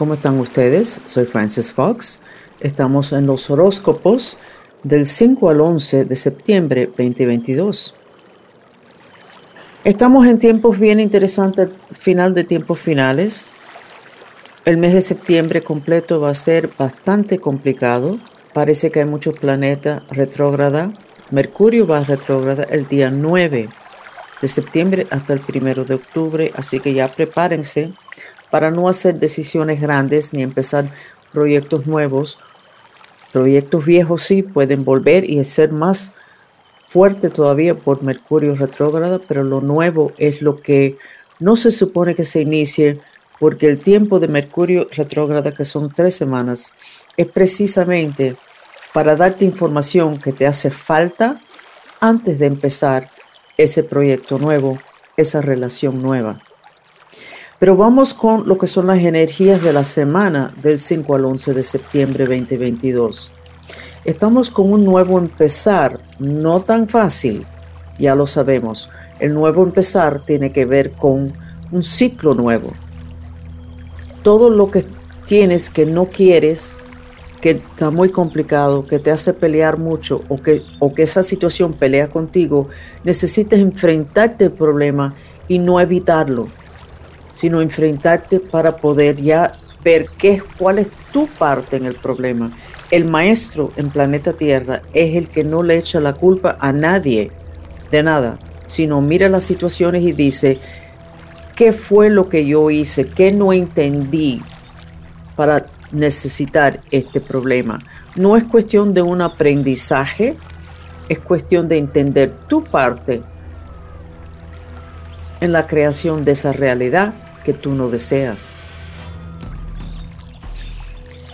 ¿Cómo están ustedes? Soy Francis Fox. Estamos en los horóscopos del 5 al 11 de septiembre 2022. Estamos en tiempos bien interesantes, final de tiempos finales. El mes de septiembre completo va a ser bastante complicado. Parece que hay muchos planetas retrógrada. Mercurio va a retrógrada el día 9 de septiembre hasta el 1 de octubre, así que ya prepárense para no hacer decisiones grandes ni empezar proyectos nuevos. Proyectos viejos sí pueden volver y ser más fuerte todavía por Mercurio retrógrado, pero lo nuevo es lo que no se supone que se inicie porque el tiempo de Mercurio retrógrado, que son tres semanas, es precisamente para darte información que te hace falta antes de empezar ese proyecto nuevo, esa relación nueva. Pero vamos con lo que son las energías de la semana del 5 al 11 de septiembre 2022. Estamos con un nuevo empezar, no tan fácil, ya lo sabemos. El nuevo empezar tiene que ver con un ciclo nuevo. Todo lo que tienes que no quieres, que está muy complicado, que te hace pelear mucho o que, o que esa situación pelea contigo, necesitas enfrentarte al problema y no evitarlo sino enfrentarte para poder ya ver qué, cuál es tu parte en el problema. El maestro en planeta Tierra es el que no le echa la culpa a nadie de nada, sino mira las situaciones y dice, ¿qué fue lo que yo hice? ¿Qué no entendí para necesitar este problema? No es cuestión de un aprendizaje, es cuestión de entender tu parte en la creación de esa realidad que tú no deseas.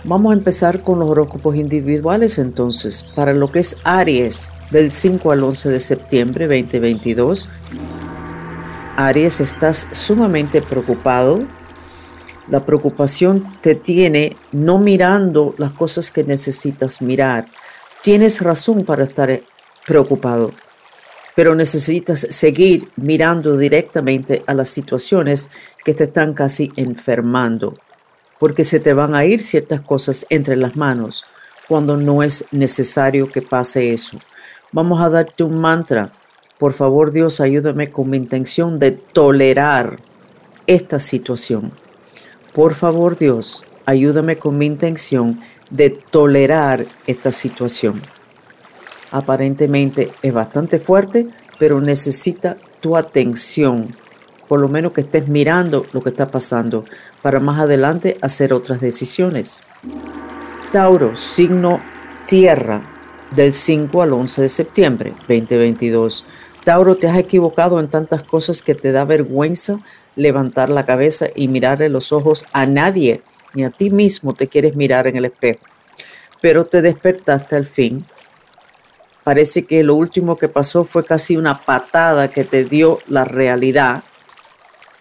Vamos a empezar con los horóscopos individuales entonces. Para lo que es Aries del 5 al 11 de septiembre 2022. Aries, estás sumamente preocupado. La preocupación te tiene no mirando las cosas que necesitas mirar. Tienes razón para estar preocupado pero necesitas seguir mirando directamente a las situaciones que te están casi enfermando, porque se te van a ir ciertas cosas entre las manos cuando no es necesario que pase eso. Vamos a darte un mantra. Por favor, Dios, ayúdame con mi intención de tolerar esta situación. Por favor, Dios, ayúdame con mi intención de tolerar esta situación aparentemente es bastante fuerte, pero necesita tu atención, por lo menos que estés mirando lo que está pasando, para más adelante hacer otras decisiones. Tauro, signo tierra, del 5 al 11 de septiembre 2022. Tauro, te has equivocado en tantas cosas que te da vergüenza levantar la cabeza y mirarle los ojos a nadie, ni a ti mismo te quieres mirar en el espejo. Pero te despertaste al fin Parece que lo último que pasó fue casi una patada que te dio la realidad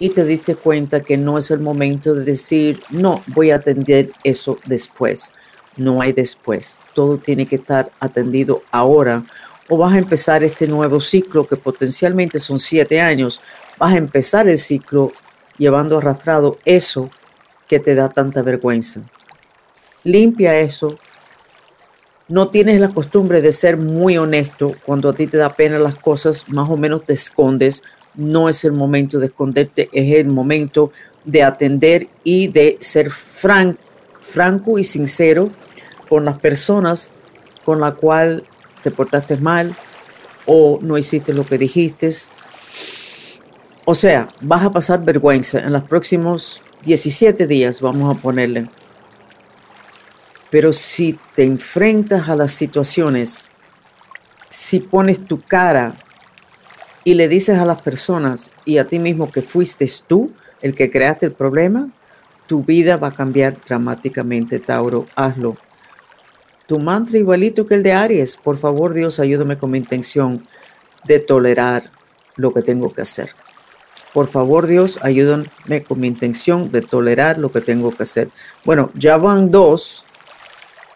y te diste cuenta que no es el momento de decir, no, voy a atender eso después. No hay después. Todo tiene que estar atendido ahora o vas a empezar este nuevo ciclo que potencialmente son siete años. Vas a empezar el ciclo llevando arrastrado eso que te da tanta vergüenza. Limpia eso, no tienes la costumbre de ser muy honesto, cuando a ti te da pena las cosas, más o menos te escondes, no es el momento de esconderte, es el momento de atender y de ser franco y sincero con las personas con la cual te portaste mal o no hiciste lo que dijiste. O sea, vas a pasar vergüenza en los próximos 17 días, vamos a ponerle. Pero si te enfrentas a las situaciones, si pones tu cara y le dices a las personas y a ti mismo que fuiste tú el que creaste el problema, tu vida va a cambiar dramáticamente, Tauro. Hazlo. Tu mantra igualito que el de Aries. Por favor, Dios, ayúdame con mi intención de tolerar lo que tengo que hacer. Por favor, Dios, ayúdame con mi intención de tolerar lo que tengo que hacer. Bueno, ya van dos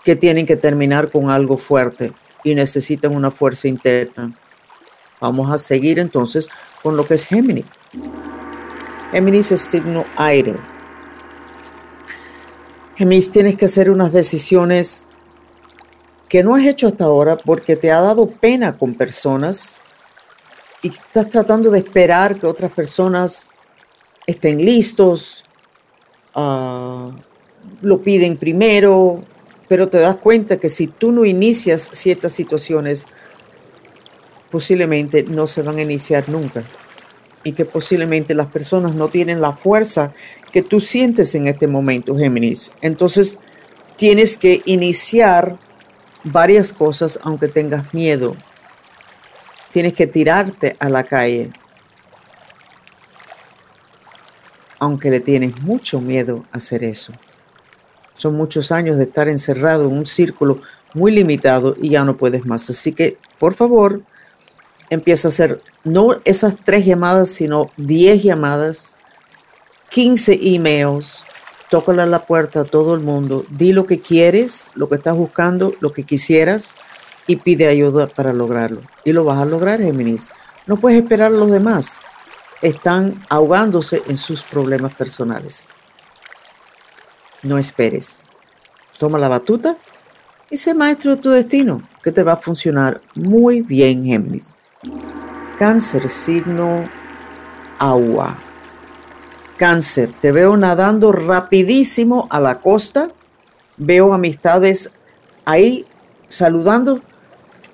que tienen que terminar con algo fuerte y necesitan una fuerza interna. Vamos a seguir entonces con lo que es Géminis. Géminis es signo aire. Gemis, tienes que hacer unas decisiones que no has hecho hasta ahora porque te ha dado pena con personas y estás tratando de esperar que otras personas estén listos, uh, lo piden primero, pero te das cuenta que si tú no inicias ciertas situaciones, posiblemente no se van a iniciar nunca y que posiblemente las personas no tienen la fuerza que tú sientes en este momento, Géminis. Entonces, tienes que iniciar varias cosas aunque tengas miedo. Tienes que tirarte a la calle, aunque le tienes mucho miedo a hacer eso. Son muchos años de estar encerrado en un círculo muy limitado y ya no puedes más. Así que, por favor, empieza a hacer no esas tres llamadas, sino diez llamadas, 15 emails, tócale la puerta a todo el mundo, di lo que quieres, lo que estás buscando, lo que quisieras y pide ayuda para lograrlo. Y lo vas a lograr, Géminis. No puedes esperar a los demás. Están ahogándose en sus problemas personales. No esperes. Toma la batuta y sé maestro de tu destino, que te va a funcionar muy bien, Géminis. Cáncer, signo agua. Cáncer, te veo nadando rapidísimo a la costa. Veo amistades ahí saludando,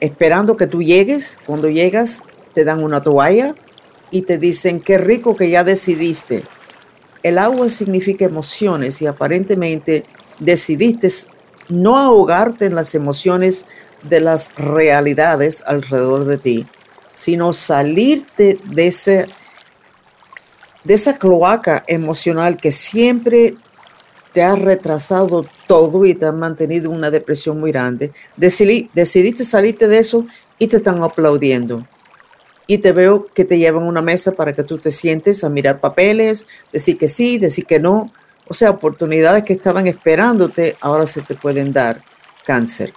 esperando que tú llegues. Cuando llegas, te dan una toalla y te dicen, qué rico que ya decidiste. El agua significa emociones y aparentemente decidiste no ahogarte en las emociones de las realidades alrededor de ti, sino salirte de, ese, de esa cloaca emocional que siempre te ha retrasado todo y te ha mantenido una depresión muy grande. decidiste salirte de eso y te están aplaudiendo. Y te veo que te llevan una mesa para que tú te sientes a mirar papeles, decir que sí, decir que no. O sea, oportunidades que estaban esperándote ahora se te pueden dar cáncer,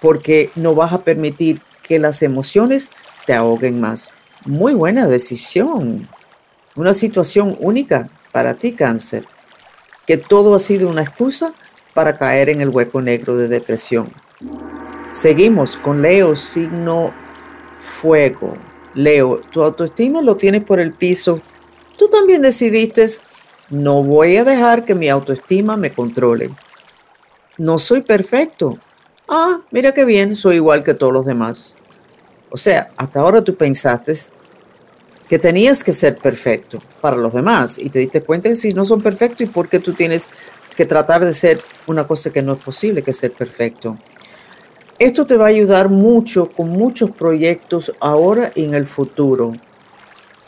porque no vas a permitir que las emociones te ahoguen más. Muy buena decisión. Una situación única para ti, cáncer. Que todo ha sido una excusa para caer en el hueco negro de depresión. Seguimos con Leo, signo fuego. Leo, tu autoestima lo tienes por el piso. Tú también decidiste, no voy a dejar que mi autoestima me controle. No soy perfecto. Ah, mira qué bien, soy igual que todos los demás. O sea, hasta ahora tú pensaste que tenías que ser perfecto para los demás y te diste cuenta que si no son perfectos y por qué tú tienes que tratar de ser una cosa que no es posible, que ser perfecto. Esto te va a ayudar mucho con muchos proyectos ahora y en el futuro.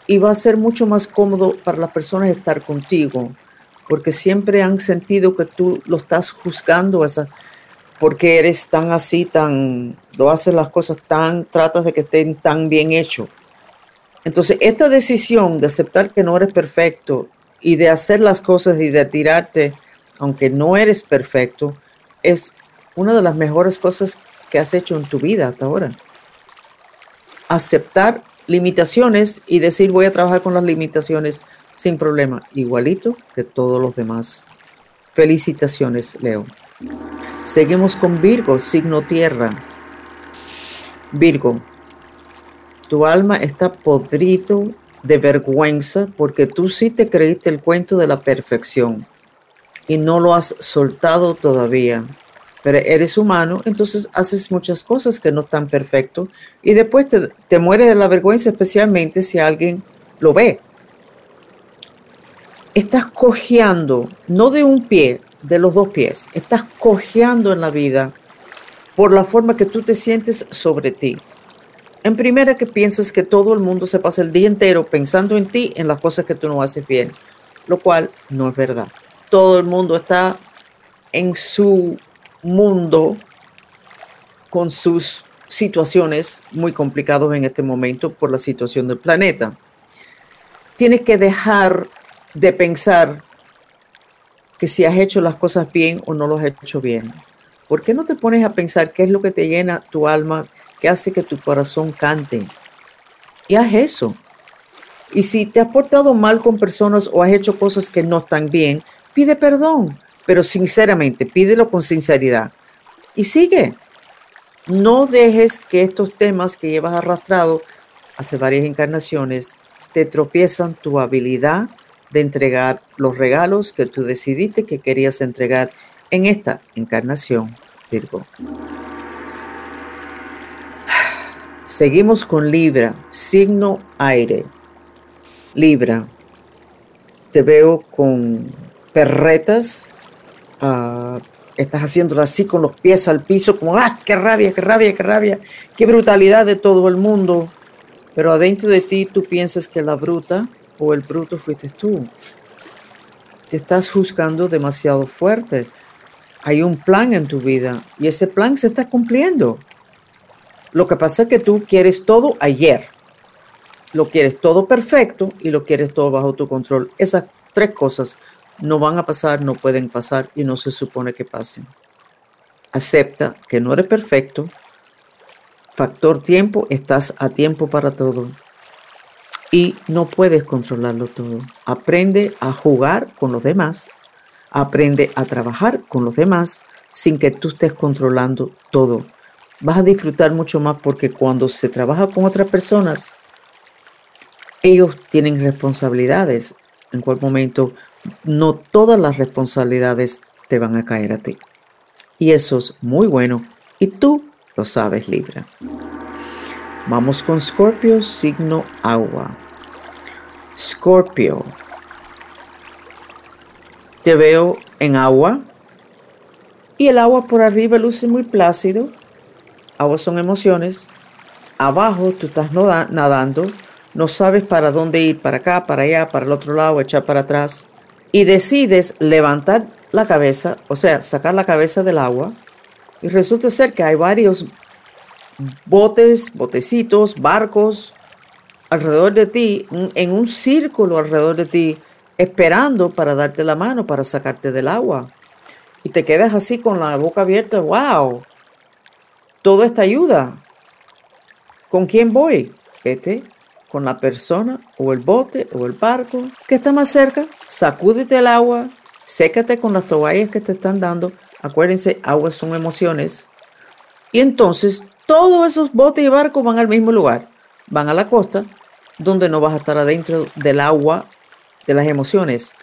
Y va a ser mucho más cómodo para las personas estar contigo, porque siempre han sentido que tú lo estás juzgando esa, porque eres tan así, tan, lo haces las cosas tan, tratas de que estén tan bien hechos. Entonces, esta decisión de aceptar que no eres perfecto y de hacer las cosas y de tirarte, aunque no eres perfecto, es una de las mejores cosas que has hecho en tu vida hasta ahora. Aceptar limitaciones y decir voy a trabajar con las limitaciones sin problema, igualito que todos los demás. Felicitaciones, Leo. Seguimos con Virgo, signo tierra. Virgo, tu alma está podrido de vergüenza porque tú sí te creíste el cuento de la perfección y no lo has soltado todavía. Pero eres humano, entonces haces muchas cosas que no están perfecto y después te, te mueres de la vergüenza, especialmente si alguien lo ve. Estás cojeando, no de un pie, de los dos pies. Estás cojeando en la vida por la forma que tú te sientes sobre ti. En primera que piensas que todo el mundo se pasa el día entero pensando en ti, en las cosas que tú no haces bien, lo cual no es verdad. Todo el mundo está en su mundo con sus situaciones muy complicadas en este momento por la situación del planeta. Tienes que dejar de pensar que si has hecho las cosas bien o no lo has hecho bien. ¿Por qué no te pones a pensar qué es lo que te llena tu alma, qué hace que tu corazón cante? Y haz eso. Y si te has portado mal con personas o has hecho cosas que no están bien, pide perdón. Pero sinceramente, pídelo con sinceridad y sigue. No dejes que estos temas que llevas arrastrado hace varias encarnaciones te tropiezan tu habilidad de entregar los regalos que tú decidiste que querías entregar en esta encarnación, Virgo. Seguimos con Libra, signo aire. Libra, te veo con perretas, uh, estás haciéndolo así con los pies al piso, como, ah, qué rabia, qué rabia, qué rabia, qué brutalidad de todo el mundo. Pero adentro de ti tú piensas que la bruta o el bruto fuiste tú. Te estás juzgando demasiado fuerte. Hay un plan en tu vida y ese plan se está cumpliendo. Lo que pasa es que tú quieres todo ayer. Lo quieres todo perfecto y lo quieres todo bajo tu control. Esas tres cosas no van a pasar, no pueden pasar y no se supone que pasen. Acepta que no eres perfecto. Factor tiempo, estás a tiempo para todo. Y no puedes controlarlo todo. Aprende a jugar con los demás. Aprende a trabajar con los demás sin que tú estés controlando todo vas a disfrutar mucho más porque cuando se trabaja con otras personas, ellos tienen responsabilidades. En cual momento, no todas las responsabilidades te van a caer a ti. Y eso es muy bueno. Y tú lo sabes, Libra. Vamos con Scorpio, signo agua. Scorpio. Te veo en agua. Y el agua por arriba luce muy plácido Agua son emociones. Abajo tú estás nadando, no sabes para dónde ir, para acá, para allá, para el otro lado, echar para atrás. Y decides levantar la cabeza, o sea, sacar la cabeza del agua. Y resulta ser que hay varios botes, botecitos, barcos alrededor de ti, en un círculo alrededor de ti, esperando para darte la mano, para sacarte del agua. Y te quedas así con la boca abierta, wow, toda esta ayuda. ¿Con quién voy? Vete con la persona o el bote o el barco que está más cerca. Sacúdete el agua, sécate con las toallas que te están dando. Acuérdense, agua son emociones. Y entonces todos esos botes y barcos van al mismo lugar. Van a la costa, donde no vas a estar adentro del agua de las emociones.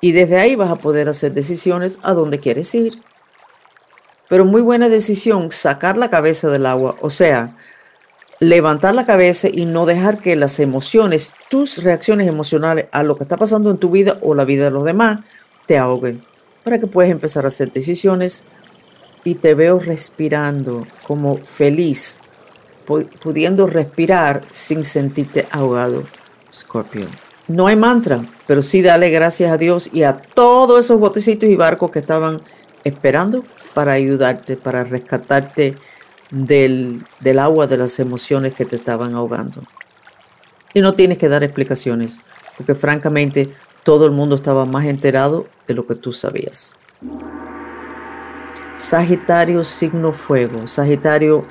Y desde ahí vas a poder hacer decisiones a dónde quieres ir. Pero muy buena decisión sacar la cabeza del agua, o sea, levantar la cabeza y no dejar que las emociones, tus reacciones emocionales a lo que está pasando en tu vida o la vida de los demás, te ahoguen. Para que puedas empezar a hacer decisiones y te veo respirando como feliz, pudiendo respirar sin sentirte ahogado, Scorpio. No hay mantra, pero sí dale gracias a Dios y a todos esos botecitos y barcos que estaban esperando para ayudarte, para rescatarte del, agua de las emociones que te estaban ahogando. Y no tienes que dar explicaciones, porque francamente todo el mundo estaba más enterado de lo que tú sabías. Sagitario, signo fuego. Sagitario,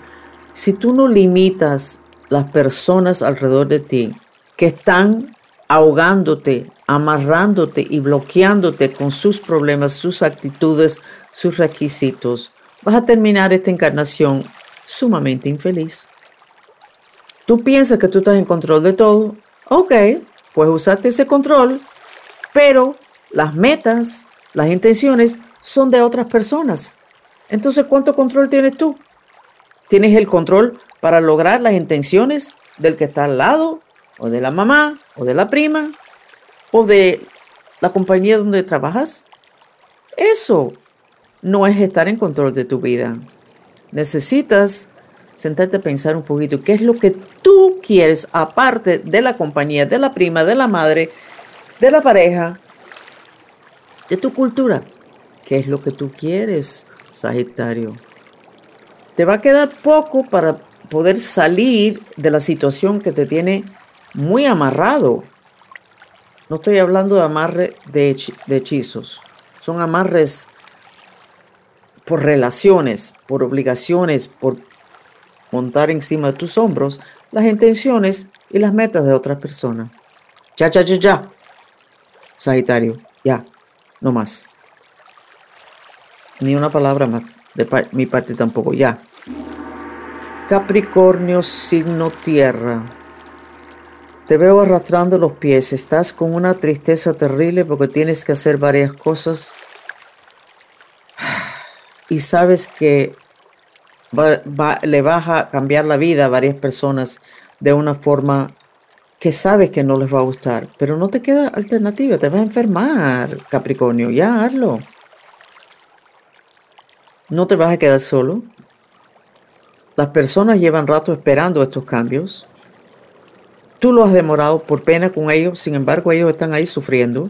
si tú no limitas las personas alrededor de ti que están ahogándote, amarrándote y bloqueándote con sus problemas, sus actitudes, sus requisitos, vas a terminar esta encarnación sumamente infeliz. Tú piensas que tú estás en control de todo. Ok, pues usaste ese control, pero las metas, las intenciones son de otras personas. Entonces, ¿cuánto control tienes tú? ¿Tienes el control para lograr las intenciones del que está al lado, o de la mamá, o de la prima, o de la compañía donde trabajas? Eso no es estar en control de tu vida. Necesitas sentarte a pensar un poquito qué es lo que tú quieres aparte de la compañía, de la prima, de la madre, de la pareja, de tu cultura. ¿Qué es lo que tú quieres, Sagitario? Te va a quedar poco para poder salir de la situación que te tiene muy amarrado. No estoy hablando de amarre de, hechizos. Son amarres por relaciones, por obligaciones, por montar encima de tus hombros las intenciones y las metas de otras personas. Ya, ya, ya, ya. Sagitario, ya, no más. Ni una palabra más de mi parte tampoco, ya. Capricornio, signo tierra. Te veo arrastrando los pies, estás con una tristeza terrible porque tienes que hacer varias cosas y sabes que le vas a cambiar la vida a varias personas de una forma que sabes que no les va a gustar, pero no te queda alternativa, te vas a enfermar, Capricornio, ya hazlo. No te vas a quedar solo. Las personas llevan rato esperando estos cambios. Tú lo has demorado por pena con ellos, sin embargo ellos están ahí sufriendo.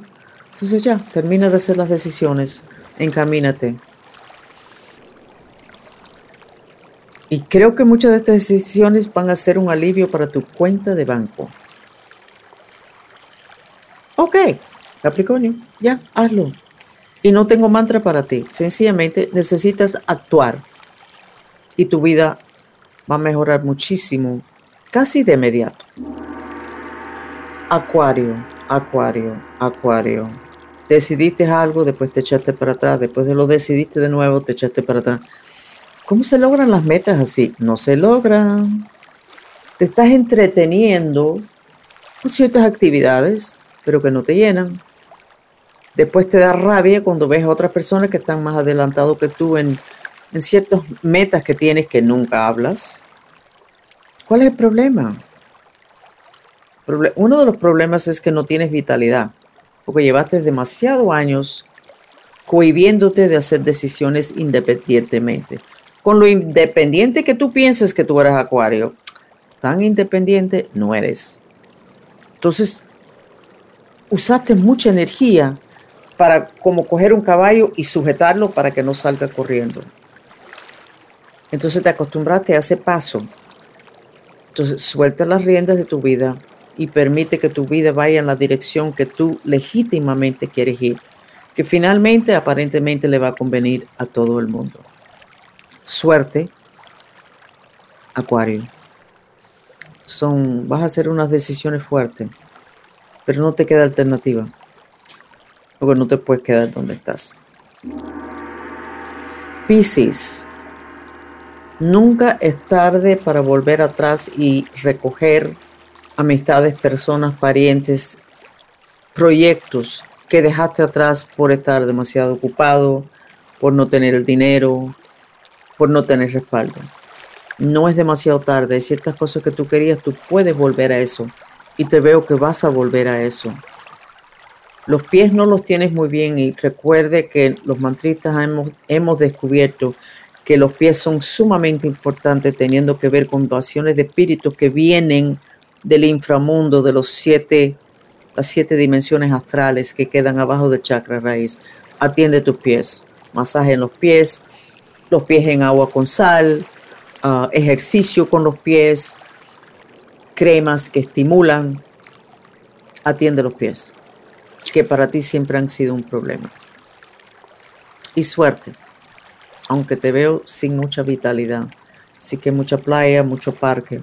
Entonces ya, termina de hacer las decisiones, encamínate. Y creo que muchas de estas decisiones van a ser un alivio para tu cuenta de banco. Ok, Capricornio, ya, hazlo. Y no tengo mantra para ti. Sencillamente necesitas actuar. Y tu vida va a mejorar muchísimo, casi de inmediato. Acuario, acuario, acuario. Decidiste algo, después te echaste para atrás, después de lo decidiste de nuevo, te echaste para atrás. ¿Cómo se logran las metas así? No se logran. Te estás entreteniendo con ciertas actividades pero que no te llenan. Después te da rabia cuando ves a otras personas que están más adelantados que tú en, en ciertas metas que tienes que nunca hablas. ¿Cuál es el problema? Uno de los problemas es que no tienes vitalidad, porque llevaste demasiados años cohibiéndote de hacer decisiones independientemente. Con lo independiente que tú pienses que tú eres acuario, tan independiente no eres. Entonces, usaste mucha energía para como coger un caballo y sujetarlo para que no salga corriendo. Entonces te acostumbraste a ese paso. Entonces suelta las riendas de tu vida y permite que tu vida vaya en la dirección que tú legítimamente quieres ir, que finalmente aparentemente le va a convenir a todo el mundo. Suerte, Acuario. Son, vas a hacer unas decisiones fuertes pero no te queda alternativa, porque no te puedes quedar donde estás. Piscis, nunca es tarde para volver atrás y recoger amistades, personas, parientes, proyectos que dejaste atrás por estar demasiado ocupado, por no tener el dinero, por no tener respaldo. No es demasiado tarde. Hay ciertas cosas que tú querías, tú puedes volver a eso y te veo que vas a volver a eso. Los pies no los tienes muy bien y recuerde que los mantristas hemos, hemos descubierto que los pies son sumamente importantes teniendo que ver con pasiones de espíritus que vienen del inframundo, de los siete, las siete dimensiones astrales que quedan abajo del chakra raíz. Atiende tus pies, masaje en los pies, los pies en agua con sal, ah, ejercicio con los pies, cremas que estimulan, atiende los pies, que para ti siempre han sido un problema. Y suerte, aunque te veo sin mucha vitalidad. Así que mucha playa, mucho parque.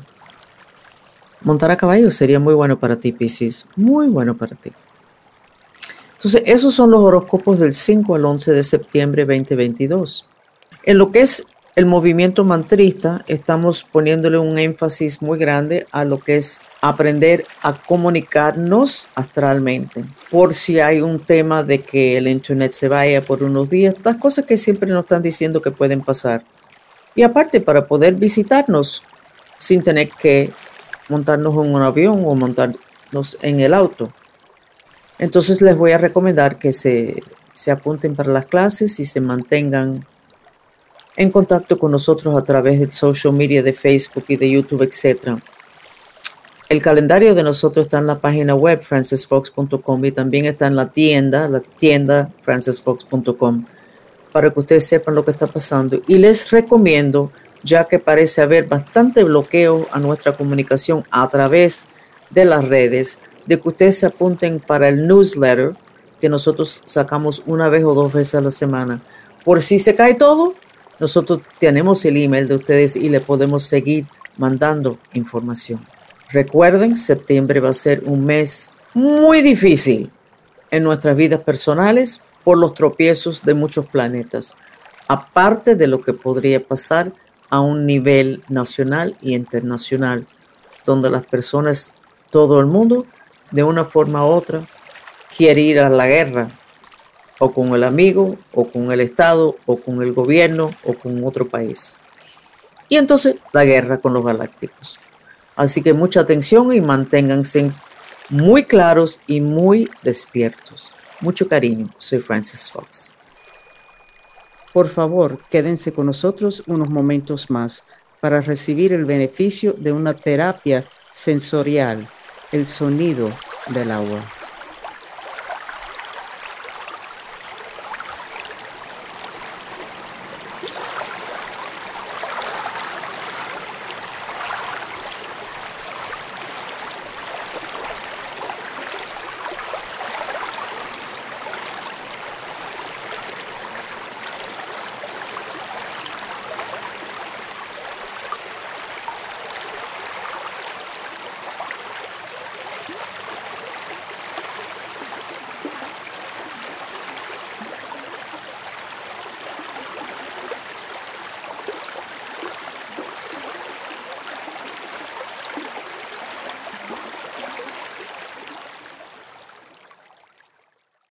Montar a caballo sería muy bueno para ti, Piscis. Muy bueno para ti. Entonces, esos son los horóscopos del 5 al 11 de septiembre 2022. En lo que es el movimiento mantrista estamos poniéndole un énfasis muy grande a lo que es aprender a comunicarnos astralmente. Por si hay un tema de que el internet se vaya por unos días, estas cosas que siempre nos están diciendo que pueden pasar. Y aparte, para poder visitarnos sin tener que montarnos en un avión o montarnos en el auto. Entonces les voy a recomendar que se, se apunten para las clases y se mantengan en contacto con nosotros a través del social media de Facebook y de YouTube, etc. El calendario de nosotros está en la página web francisfox.com y también está en la tienda, la tienda francisfox.com, para que ustedes sepan lo que está pasando. Y les recomiendo, ya que parece haber bastante bloqueo a nuestra comunicación a través de las redes, de que ustedes se apunten para el newsletter que nosotros sacamos una vez o dos veces a la semana. Por si se cae todo, nosotros tenemos el email de ustedes y le podemos seguir mandando información. Recuerden, septiembre va a ser un mes muy difícil en nuestras vidas personales por los tropiezos de muchos planetas. aparte de lo que podría pasar a un nivel nacional y internacional, donde las personas, todo el mundo, de una forma u otra, quiere ir a la guerra, o con el amigo, o con el Estado, o con el gobierno, o con otro país. Y entonces la guerra con los galácticos. Así que mucha atención y manténganse muy claros y muy despiertos. Mucho cariño, soy Francis Fox. Por favor, quédense con nosotros unos momentos más para recibir el beneficio de una terapia sensorial, el sonido del agua.